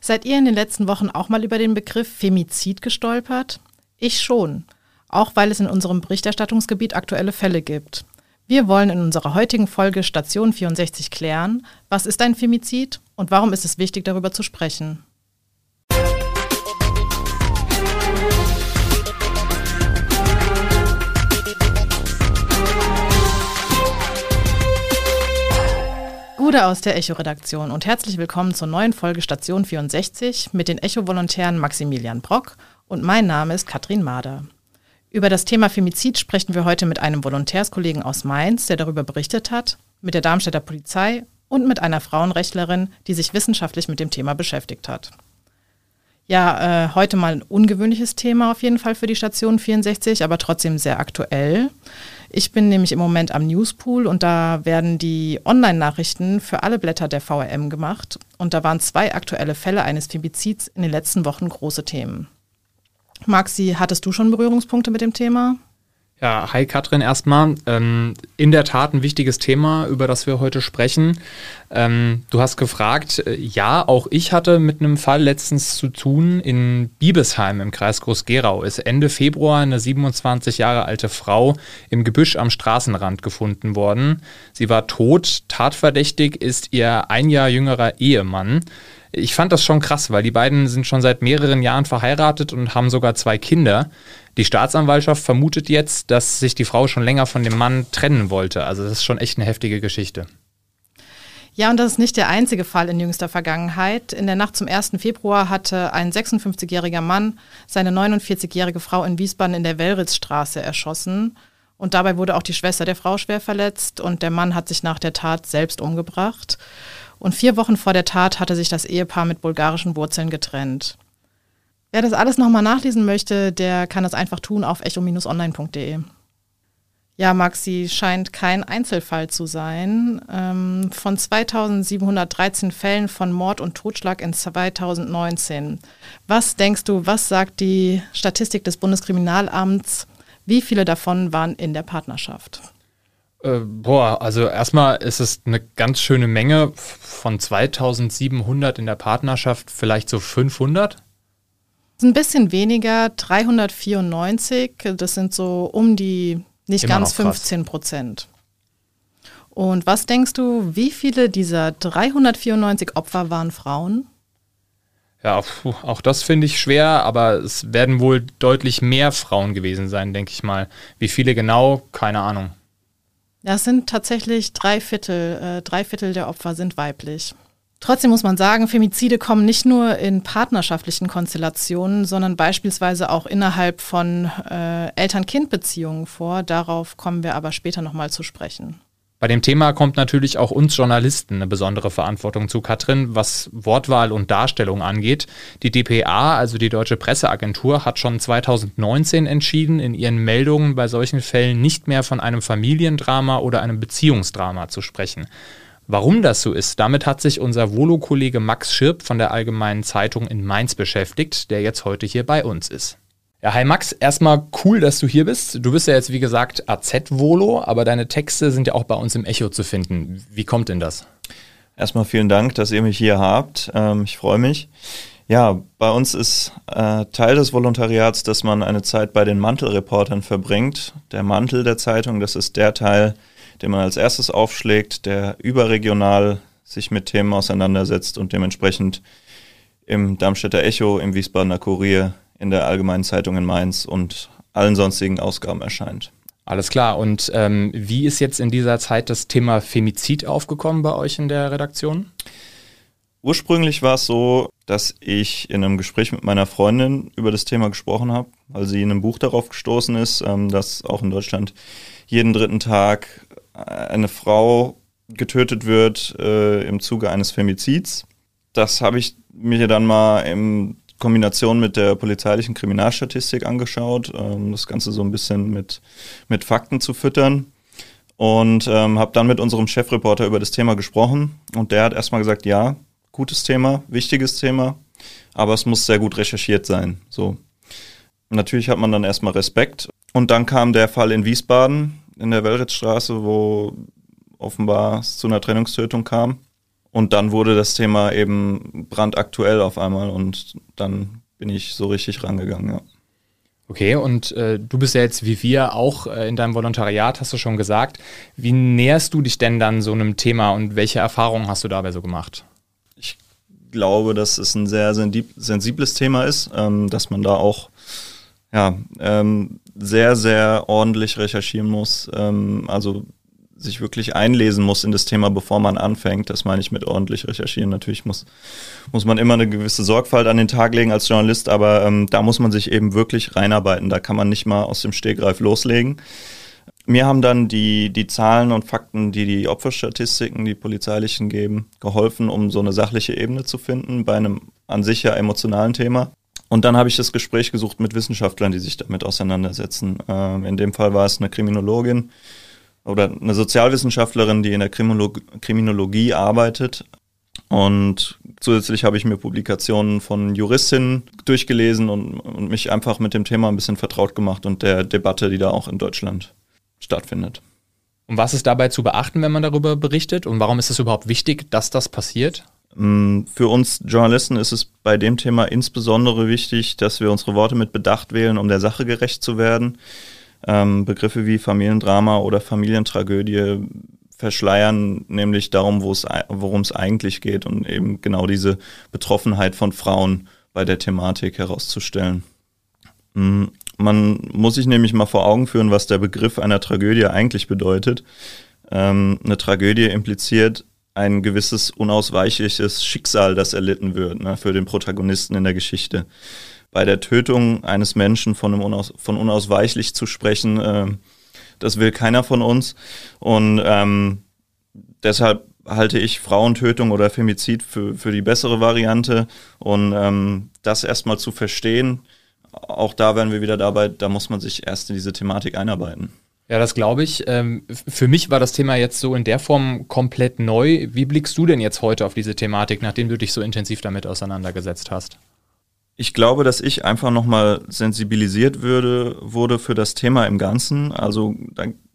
Seid ihr in den letzten Wochen auch mal über den Begriff Femizid gestolpert? Ich schon, auch weil es in unserem Berichterstattungsgebiet aktuelle Fälle gibt. Wir wollen in unserer heutigen Folge Station 64 klären, was ist ein Femizid und warum ist es wichtig, darüber zu sprechen. Gude aus der Echo-Redaktion und herzlich willkommen zur neuen Folge Station 64 mit den Echo-Volontären Maximilian Brock und mein Name ist Katrin Mader. Über das Thema Femizid sprechen wir heute mit einem Volontärskollegen aus Mainz, der darüber berichtet hat, mit der Darmstädter Polizei und mit einer Frauenrechtlerin, die sich wissenschaftlich mit dem Thema beschäftigt hat. Ja, äh, heute mal ein ungewöhnliches Thema auf jeden Fall für die Station 64, aber trotzdem sehr aktuell. Ich bin nämlich im Moment am Newspool und da werden die Online-Nachrichten für alle Blätter der VRM gemacht. Und da waren zwei aktuelle Fälle eines Femizids in den letzten Wochen große Themen. Maxi, hattest du schon Berührungspunkte mit dem Thema? Ja, hi Katrin erstmal. Ähm, in der Tat ein wichtiges Thema, über das wir heute sprechen. Ähm, du hast gefragt, äh, ja, auch ich hatte mit einem Fall letztens zu tun. In Biebesheim im Kreis Groß-Gerau ist Ende Februar eine 27 Jahre alte Frau im Gebüsch am Straßenrand gefunden worden. Sie war tot. Tatverdächtig ist ihr ein Jahr jüngerer Ehemann. Ich fand das schon krass, weil die beiden sind schon seit mehreren Jahren verheiratet und haben sogar zwei Kinder. Die Staatsanwaltschaft vermutet jetzt, dass sich die Frau schon länger von dem Mann trennen wollte. Also das ist schon echt eine heftige Geschichte. Ja, und das ist nicht der einzige Fall in jüngster Vergangenheit. In der Nacht zum 1. Februar hatte ein 56-jähriger Mann seine 49-jährige Frau in Wiesbaden in der Wellritzstraße erschossen. Und dabei wurde auch die Schwester der Frau schwer verletzt und der Mann hat sich nach der Tat selbst umgebracht. Und vier Wochen vor der Tat hatte sich das Ehepaar mit bulgarischen Wurzeln getrennt. Wer das alles nochmal nachlesen möchte, der kann das einfach tun auf echo-online.de. Ja, Maxi, scheint kein Einzelfall zu sein. Ähm, von 2713 Fällen von Mord und Totschlag in 2019. Was denkst du, was sagt die Statistik des Bundeskriminalamts? Wie viele davon waren in der Partnerschaft? Äh, boah, also erstmal ist es eine ganz schöne Menge von 2700 in der Partnerschaft, vielleicht so 500. Ein bisschen weniger, 394, das sind so um die nicht Immer ganz 15 Prozent. Und was denkst du, wie viele dieser 394 Opfer waren Frauen? Ja, auch das finde ich schwer, aber es werden wohl deutlich mehr Frauen gewesen sein, denke ich mal. Wie viele genau, keine Ahnung. Das sind tatsächlich drei Viertel, äh, drei Viertel der Opfer sind weiblich. Trotzdem muss man sagen, Femizide kommen nicht nur in partnerschaftlichen Konstellationen, sondern beispielsweise auch innerhalb von äh, Eltern-Kind-Beziehungen vor. Darauf kommen wir aber später nochmal zu sprechen. Bei dem Thema kommt natürlich auch uns Journalisten eine besondere Verantwortung zu, Katrin, was Wortwahl und Darstellung angeht. Die DPA, also die Deutsche Presseagentur, hat schon 2019 entschieden, in ihren Meldungen bei solchen Fällen nicht mehr von einem Familiendrama oder einem Beziehungsdrama zu sprechen. Warum das so ist, damit hat sich unser Volo-Kollege Max Schirp von der Allgemeinen Zeitung in Mainz beschäftigt, der jetzt heute hier bei uns ist. Ja, hi Max, erstmal cool, dass du hier bist. Du bist ja jetzt wie gesagt AZ-Volo, aber deine Texte sind ja auch bei uns im Echo zu finden. Wie kommt denn das? Erstmal vielen Dank, dass ihr mich hier habt. Ähm, ich freue mich. Ja, bei uns ist äh, Teil des Volontariats, dass man eine Zeit bei den Mantelreportern verbringt. Der Mantel der Zeitung, das ist der Teil, den man als erstes aufschlägt, der überregional sich mit Themen auseinandersetzt und dementsprechend im Darmstädter Echo, im Wiesbadener Kurier, in der Allgemeinen Zeitung in Mainz und allen sonstigen Ausgaben erscheint. Alles klar. Und ähm, wie ist jetzt in dieser Zeit das Thema Femizid aufgekommen bei euch in der Redaktion? Ursprünglich war es so, dass ich in einem Gespräch mit meiner Freundin über das Thema gesprochen habe, weil sie in einem Buch darauf gestoßen ist, ähm, dass auch in Deutschland jeden dritten Tag eine Frau getötet wird äh, im Zuge eines Femizids. Das habe ich mir dann mal im Kombination mit der polizeilichen Kriminalstatistik angeschaut, ähm, das Ganze so ein bisschen mit, mit Fakten zu füttern und ähm, habe dann mit unserem Chefreporter über das Thema gesprochen und der hat erstmal gesagt, ja, gutes Thema, wichtiges Thema, aber es muss sehr gut recherchiert sein. So. Natürlich hat man dann erstmal Respekt und dann kam der Fall in Wiesbaden in der Wellritzstraße, wo offenbar es zu einer Trennungstötung kam. Und dann wurde das Thema eben brandaktuell auf einmal und dann bin ich so richtig rangegangen, ja. Okay, und äh, du bist ja jetzt wie wir auch äh, in deinem Volontariat, hast du schon gesagt. Wie näherst du dich denn dann so einem Thema und welche Erfahrungen hast du dabei so gemacht? Ich glaube, dass es ein sehr sensibles Thema ist, ähm, dass man da auch ja, ähm, sehr, sehr ordentlich recherchieren muss. Ähm, also sich wirklich einlesen muss in das Thema, bevor man anfängt. Das meine ich mit ordentlich recherchieren. Natürlich muss, muss man immer eine gewisse Sorgfalt an den Tag legen als Journalist, aber ähm, da muss man sich eben wirklich reinarbeiten. Da kann man nicht mal aus dem Stegreif loslegen. Mir haben dann die, die Zahlen und Fakten, die die Opferstatistiken, die polizeilichen geben, geholfen, um so eine sachliche Ebene zu finden bei einem an sich ja emotionalen Thema. Und dann habe ich das Gespräch gesucht mit Wissenschaftlern, die sich damit auseinandersetzen. Ähm, in dem Fall war es eine Kriminologin, oder eine Sozialwissenschaftlerin, die in der Kriminolog Kriminologie arbeitet. Und zusätzlich habe ich mir Publikationen von Juristinnen durchgelesen und, und mich einfach mit dem Thema ein bisschen vertraut gemacht und der Debatte, die da auch in Deutschland stattfindet. Und was ist dabei zu beachten, wenn man darüber berichtet? Und warum ist es überhaupt wichtig, dass das passiert? Mm, für uns Journalisten ist es bei dem Thema insbesondere wichtig, dass wir unsere Worte mit Bedacht wählen, um der Sache gerecht zu werden. Ähm, Begriffe wie Familiendrama oder Familientragödie verschleiern nämlich darum, worum es eigentlich geht und eben genau diese Betroffenheit von Frauen bei der Thematik herauszustellen. Mm, man muss sich nämlich mal vor Augen führen, was der Begriff einer Tragödie eigentlich bedeutet. Ähm, eine Tragödie impliziert ein gewisses unausweichliches Schicksal, das erlitten wird ne, für den Protagonisten in der Geschichte bei der Tötung eines Menschen von, einem unaus, von unausweichlich zu sprechen, äh, das will keiner von uns. Und ähm, deshalb halte ich Frauentötung oder Femizid für, für die bessere Variante. Und ähm, das erstmal zu verstehen, auch da werden wir wieder dabei, da muss man sich erst in diese Thematik einarbeiten. Ja, das glaube ich. Ähm, für mich war das Thema jetzt so in der Form komplett neu. Wie blickst du denn jetzt heute auf diese Thematik, nachdem du dich so intensiv damit auseinandergesetzt hast? Ich glaube, dass ich einfach nochmal sensibilisiert würde, wurde für das Thema im Ganzen. Also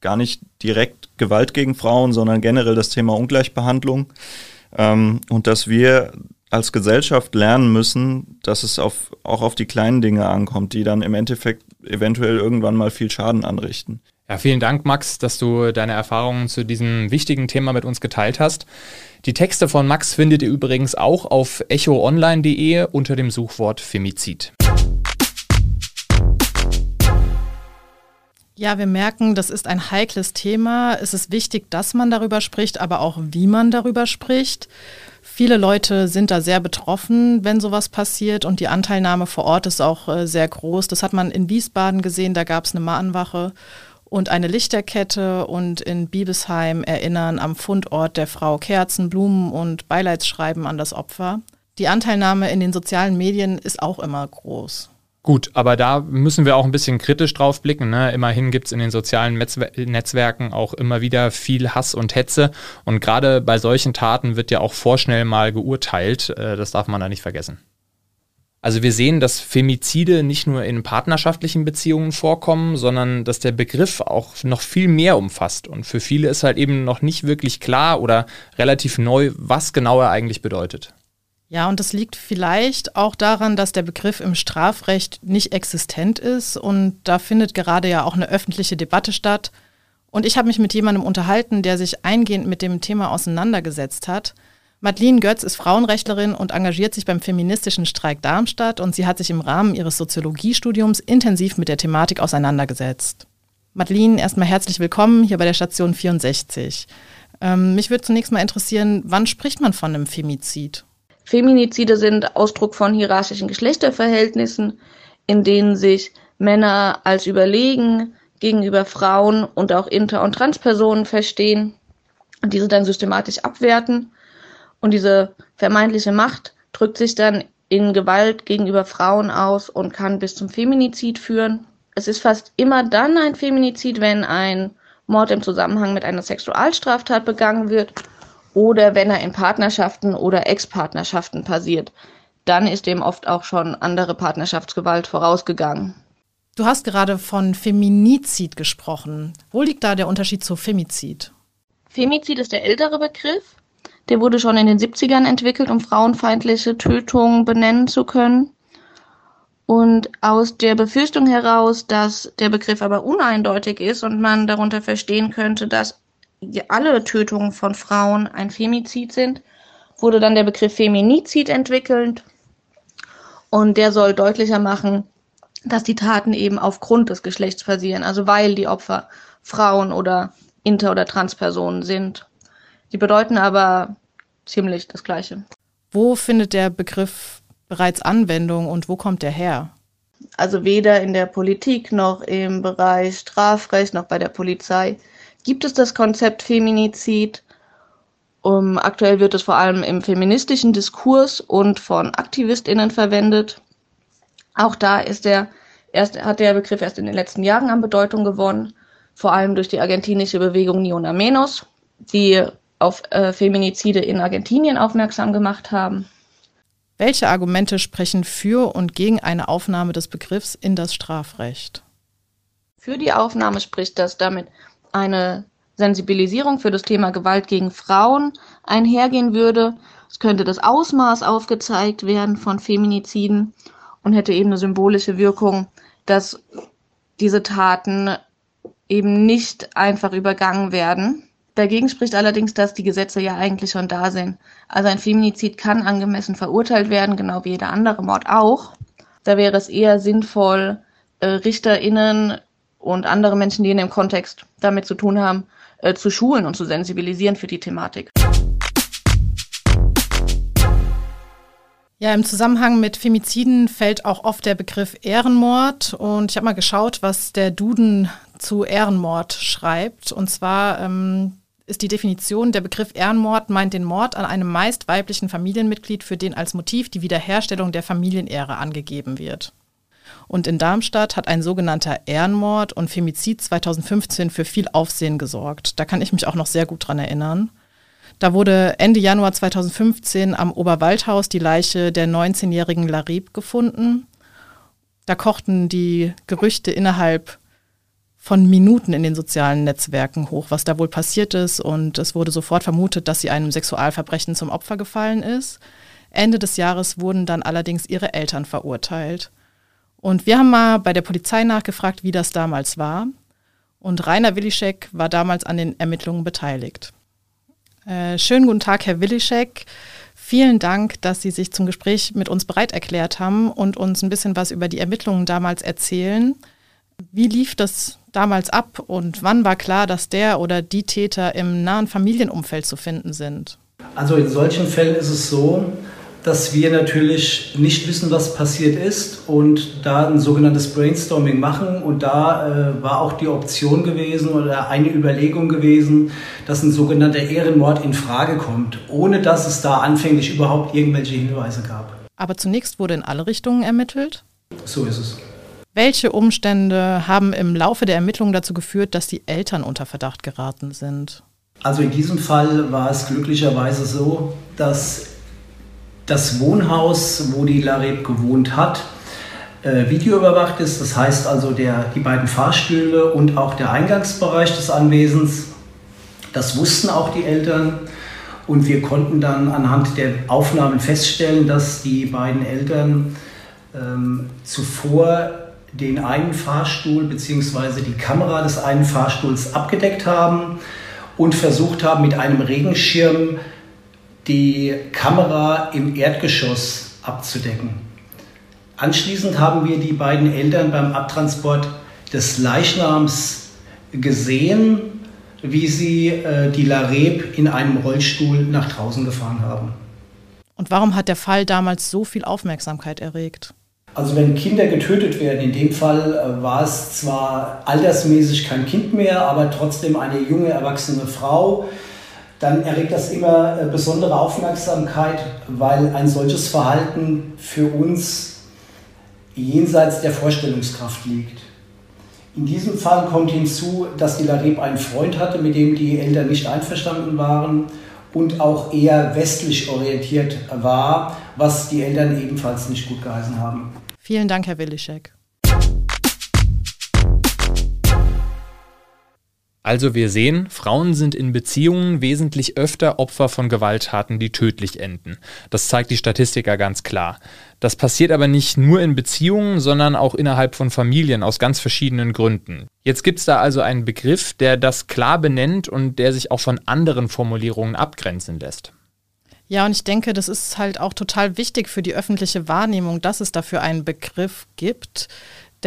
gar nicht direkt Gewalt gegen Frauen, sondern generell das Thema Ungleichbehandlung. Ähm, und dass wir als Gesellschaft lernen müssen, dass es auf, auch auf die kleinen Dinge ankommt, die dann im Endeffekt eventuell irgendwann mal viel Schaden anrichten. Ja, vielen Dank, Max, dass du deine Erfahrungen zu diesem wichtigen Thema mit uns geteilt hast. Die Texte von Max findet ihr übrigens auch auf echoonline.de unter dem Suchwort Femizid. Ja, wir merken, das ist ein heikles Thema. Es ist wichtig, dass man darüber spricht, aber auch wie man darüber spricht. Viele Leute sind da sehr betroffen, wenn sowas passiert und die Anteilnahme vor Ort ist auch äh, sehr groß. Das hat man in Wiesbaden gesehen, da gab es eine Mahnwache und eine Lichterkette und in Biebesheim erinnern am Fundort der Frau Kerzen, Blumen und Beileidsschreiben an das Opfer. Die Anteilnahme in den sozialen Medien ist auch immer groß. Gut, aber da müssen wir auch ein bisschen kritisch drauf blicken. Ne? Immerhin gibt es in den sozialen Netzwer Netzwerken auch immer wieder viel Hass und Hetze. Und gerade bei solchen Taten wird ja auch vorschnell mal geurteilt. Äh, das darf man da nicht vergessen. Also wir sehen, dass Femizide nicht nur in partnerschaftlichen Beziehungen vorkommen, sondern dass der Begriff auch noch viel mehr umfasst. Und für viele ist halt eben noch nicht wirklich klar oder relativ neu, was genau er eigentlich bedeutet. Ja, und das liegt vielleicht auch daran, dass der Begriff im Strafrecht nicht existent ist. Und da findet gerade ja auch eine öffentliche Debatte statt. Und ich habe mich mit jemandem unterhalten, der sich eingehend mit dem Thema auseinandergesetzt hat. Madeline Götz ist Frauenrechtlerin und engagiert sich beim feministischen Streik Darmstadt und sie hat sich im Rahmen ihres Soziologiestudiums intensiv mit der Thematik auseinandergesetzt. Madeline, erstmal herzlich willkommen hier bei der Station 64. Ähm, mich würde zunächst mal interessieren, wann spricht man von einem Femizid? Feminizide sind Ausdruck von hierarchischen Geschlechterverhältnissen, in denen sich Männer als überlegen gegenüber Frauen und auch Inter- und Transpersonen verstehen und diese dann systematisch abwerten und diese vermeintliche Macht drückt sich dann in Gewalt gegenüber Frauen aus und kann bis zum Feminizid führen. Es ist fast immer dann ein Feminizid, wenn ein Mord im Zusammenhang mit einer Sexualstraftat begangen wird oder wenn er in Partnerschaften oder Ex-Partnerschaften passiert. Dann ist dem oft auch schon andere Partnerschaftsgewalt vorausgegangen. Du hast gerade von Feminizid gesprochen. Wo liegt da der Unterschied zu Femizid? Femizid ist der ältere Begriff Der wurde schon in den 70ern entwickelt, um frauenfeindliche Tötungen benennen zu können. Und aus der Befürchtung heraus, dass der Begriff aber uneindeutig ist und man darunter verstehen könnte, dass alle Tötungen von Frauen ein Femizid sind, wurde dann der Begriff Feminizid entwickelt. Und der soll deutlicher machen, dass die Taten eben aufgrund des Geschlechts passieren, also weil die Opfer Frauen oder Inter- oder Transpersonen sind. Die bedeuten aber ziemlich das Gleiche. Wo findet der Begriff bereits Anwendung und wo kommt er her? Also weder in der Politik noch im Bereich Strafrecht noch bei der Polizei gibt es das Konzept Feminizid. Um, aktuell wird es vor allem im feministischen Diskurs und von AktivistInnen verwendet. Auch da ist der, erst, hat der Begriff erst in den letzten Jahren an Bedeutung gewonnen, vor allem durch die argentinische Bewegung Niona Menos, die auf äh, Feminizide in Argentinien aufmerksam gemacht haben. Welche Argumente sprechen für und gegen eine Aufnahme des Begriffs in das Strafrecht? Für die Aufnahme spricht, dass damit eine Sensibilisierung für das Thema Gewalt gegen Frauen einhergehen würde. Es könnte das Ausmaß aufgezeigt werden von Feminiziden und hätte eben eine symbolische Wirkung, dass diese Taten eben nicht einfach übergangen werden. Dagegen spricht allerdings, dass die Gesetze ja eigentlich schon da sind. Also ein Feminizid kann angemessen verurteilt werden, genau wie jeder andere Mord auch. Da wäre es eher sinnvoll, äh, RichterInnen und andere Menschen, die in dem Kontext damit zu tun haben, äh, zu schulen und zu sensibilisieren für die Thematik. Ja, im Zusammenhang mit Femiziden fällt auch oft der Begriff Ehrenmord. Und ich habe mal geschaut, was der Duden zu Ehrenmord schreibt. Und zwar ähm, ist die Definition, der Begriff Ehrenmord meint den Mord an einem meist weiblichen Familienmitglied, für den als Motiv die Wiederherstellung der Familienehre angegeben wird. Und in Darmstadt hat ein sogenannter Ehrenmord und Femizid 2015 für viel Aufsehen gesorgt. Da kann ich mich auch noch sehr gut dran erinnern. Da wurde Ende Januar 2015 am Oberwaldhaus die Leiche der 19-jährigen Larib gefunden. Da kochten die Gerüchte innerhalb von Minuten in den sozialen Netzwerken hoch, was da wohl passiert ist. Und es wurde sofort vermutet, dass sie einem Sexualverbrechen zum Opfer gefallen ist. Ende des Jahres wurden dann allerdings ihre Eltern verurteilt. Und wir haben mal bei der Polizei nachgefragt, wie das damals war. Und Rainer Willischek war damals an den Ermittlungen beteiligt. Äh, schönen guten Tag, Herr Willischek. Vielen Dank, dass Sie sich zum Gespräch mit uns bereit erklärt haben und uns ein bisschen was über die Ermittlungen damals erzählen. Wie lief das damals ab und wann war klar, dass der oder die Täter im nahen Familienumfeld zu finden sind? Also in solchen Fällen ist es so, dass wir natürlich nicht wissen, was passiert ist und da ein sogenanntes Brainstorming machen. Und da äh, war auch die Option gewesen oder eine Überlegung gewesen, dass ein sogenannter Ehrenmord in Frage kommt, ohne dass es da anfänglich überhaupt irgendwelche Hinweise gab. Aber zunächst wurde in alle Richtungen ermittelt? So ist es. Welche Umstände haben im Laufe der Ermittlungen dazu geführt, dass die Eltern unter Verdacht geraten sind? Also in diesem Fall war es glücklicherweise so, dass das Wohnhaus, wo die Lareb gewohnt hat, äh, videoüberwacht ist. Das heißt also, der, die beiden Fahrstühle und auch der Eingangsbereich des Anwesens, das wussten auch die Eltern. Und wir konnten dann anhand der Aufnahmen feststellen, dass die beiden Eltern ähm, zuvor den einen Fahrstuhl bzw. die Kamera des einen Fahrstuhls abgedeckt haben und versucht haben, mit einem Regenschirm die Kamera im Erdgeschoss abzudecken. Anschließend haben wir die beiden Eltern beim Abtransport des Leichnams gesehen, wie sie äh, die Lareb in einem Rollstuhl nach draußen gefahren haben. Und warum hat der Fall damals so viel Aufmerksamkeit erregt? Also wenn Kinder getötet werden, in dem Fall äh, war es zwar altersmäßig kein Kind mehr, aber trotzdem eine junge erwachsene Frau, dann erregt das immer äh, besondere Aufmerksamkeit, weil ein solches Verhalten für uns jenseits der Vorstellungskraft liegt. In diesem Fall kommt hinzu, dass die Lareb einen Freund hatte, mit dem die Eltern nicht einverstanden waren und auch eher westlich orientiert war, was die Eltern ebenfalls nicht gut geheißen haben. Vielen Dank, Herr Willischek. Also wir sehen, Frauen sind in Beziehungen wesentlich öfter Opfer von Gewalttaten, die tödlich enden. Das zeigt die Statistik ja ganz klar. Das passiert aber nicht nur in Beziehungen, sondern auch innerhalb von Familien aus ganz verschiedenen Gründen. Jetzt gibt es da also einen Begriff, der das klar benennt und der sich auch von anderen Formulierungen abgrenzen lässt. Ja, und ich denke, das ist halt auch total wichtig für die öffentliche Wahrnehmung, dass es dafür einen Begriff gibt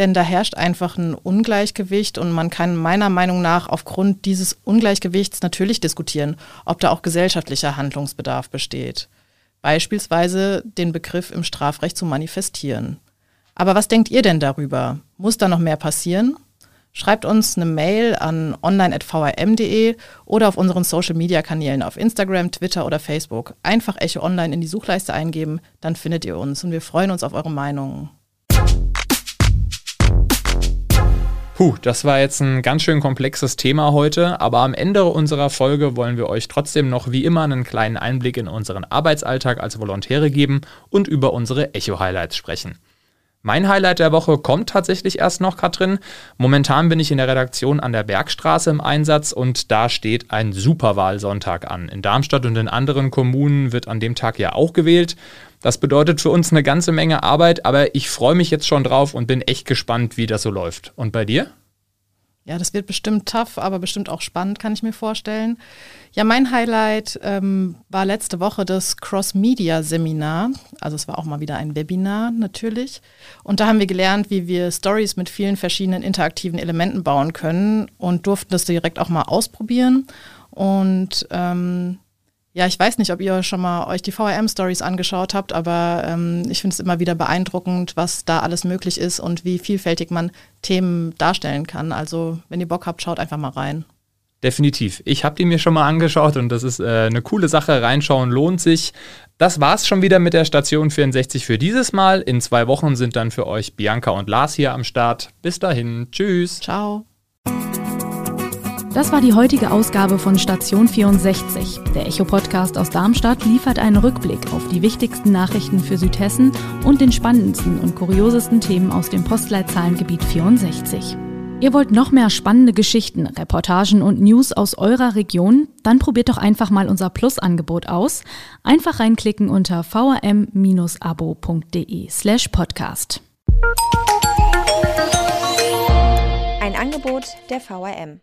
denn da herrscht einfach ein Ungleichgewicht und man kann meiner Meinung nach aufgrund dieses Ungleichgewichts natürlich diskutieren, ob da auch gesellschaftlicher Handlungsbedarf besteht. Beispielsweise den Begriff im Strafrecht zu manifestieren. Aber was denkt ihr denn darüber? Muss da noch mehr passieren? Schreibt uns eine Mail an online.vrm.de oder auf unseren Social-Media-Kanälen auf Instagram, Twitter oder Facebook. Einfach Echo Online in die Suchleiste eingeben, dann findet ihr uns und wir freuen uns auf eure Meinungen. Puh, das war jetzt ein ganz schön komplexes Thema heute, aber am Ende unserer Folge wollen wir euch trotzdem noch wie immer einen kleinen Einblick in unseren Arbeitsalltag als Volontäre geben und über unsere Echo-Highlights sprechen. Mein Highlight der Woche kommt tatsächlich erst noch, Katrin. Momentan bin ich in der Redaktion an der Bergstraße im Einsatz und da steht ein Superwahlsonntag an. In Darmstadt und in anderen Kommunen wird an dem Tag ja auch gewählt. Das bedeutet für uns eine ganze Menge Arbeit, aber ich freue mich jetzt schon drauf und bin echt gespannt, wie das so läuft. Und bei dir? Ja, das wird bestimmt tough, aber bestimmt auch spannend, kann ich mir vorstellen. Ja, mein Highlight ähm, war letzte Woche das Cross-Media-Seminar. Also es war auch mal wieder ein Webinar natürlich. Und da haben wir gelernt, wie wir Stories mit vielen verschiedenen interaktiven Elementen bauen können und durften das direkt auch mal ausprobieren. Und ähm, ja, ich weiß nicht, ob ihr schon mal euch die VRM-Stories angeschaut habt, aber ähm, ich finde es immer wieder beeindruckend, was da alles möglich ist und wie vielfältig man Themen darstellen kann. Also, wenn ihr Bock habt, schaut einfach mal rein. Definitiv. Ich habe die mir schon mal angeschaut und das ist äh, eine coole Sache. Reinschauen lohnt sich. Das war's schon wieder mit der Station 64 für dieses Mal. In zwei Wochen sind dann für euch Bianca und Lars hier am Start. Bis dahin. Tschüss. Ciao. Das war die heutige Ausgabe von Station 64. Der Echo-Podcast aus Darmstadt liefert einen Rückblick auf die wichtigsten Nachrichten für Südhessen und den spannendsten und kuriosesten Themen aus dem Postleitzahlengebiet 64. Ihr wollt noch mehr spannende Geschichten, Reportagen und News aus eurer Region? Dann probiert doch einfach mal unser Plus-Angebot aus. Einfach reinklicken unter vrm-abo.de slash podcast. Ein Angebot der VRM.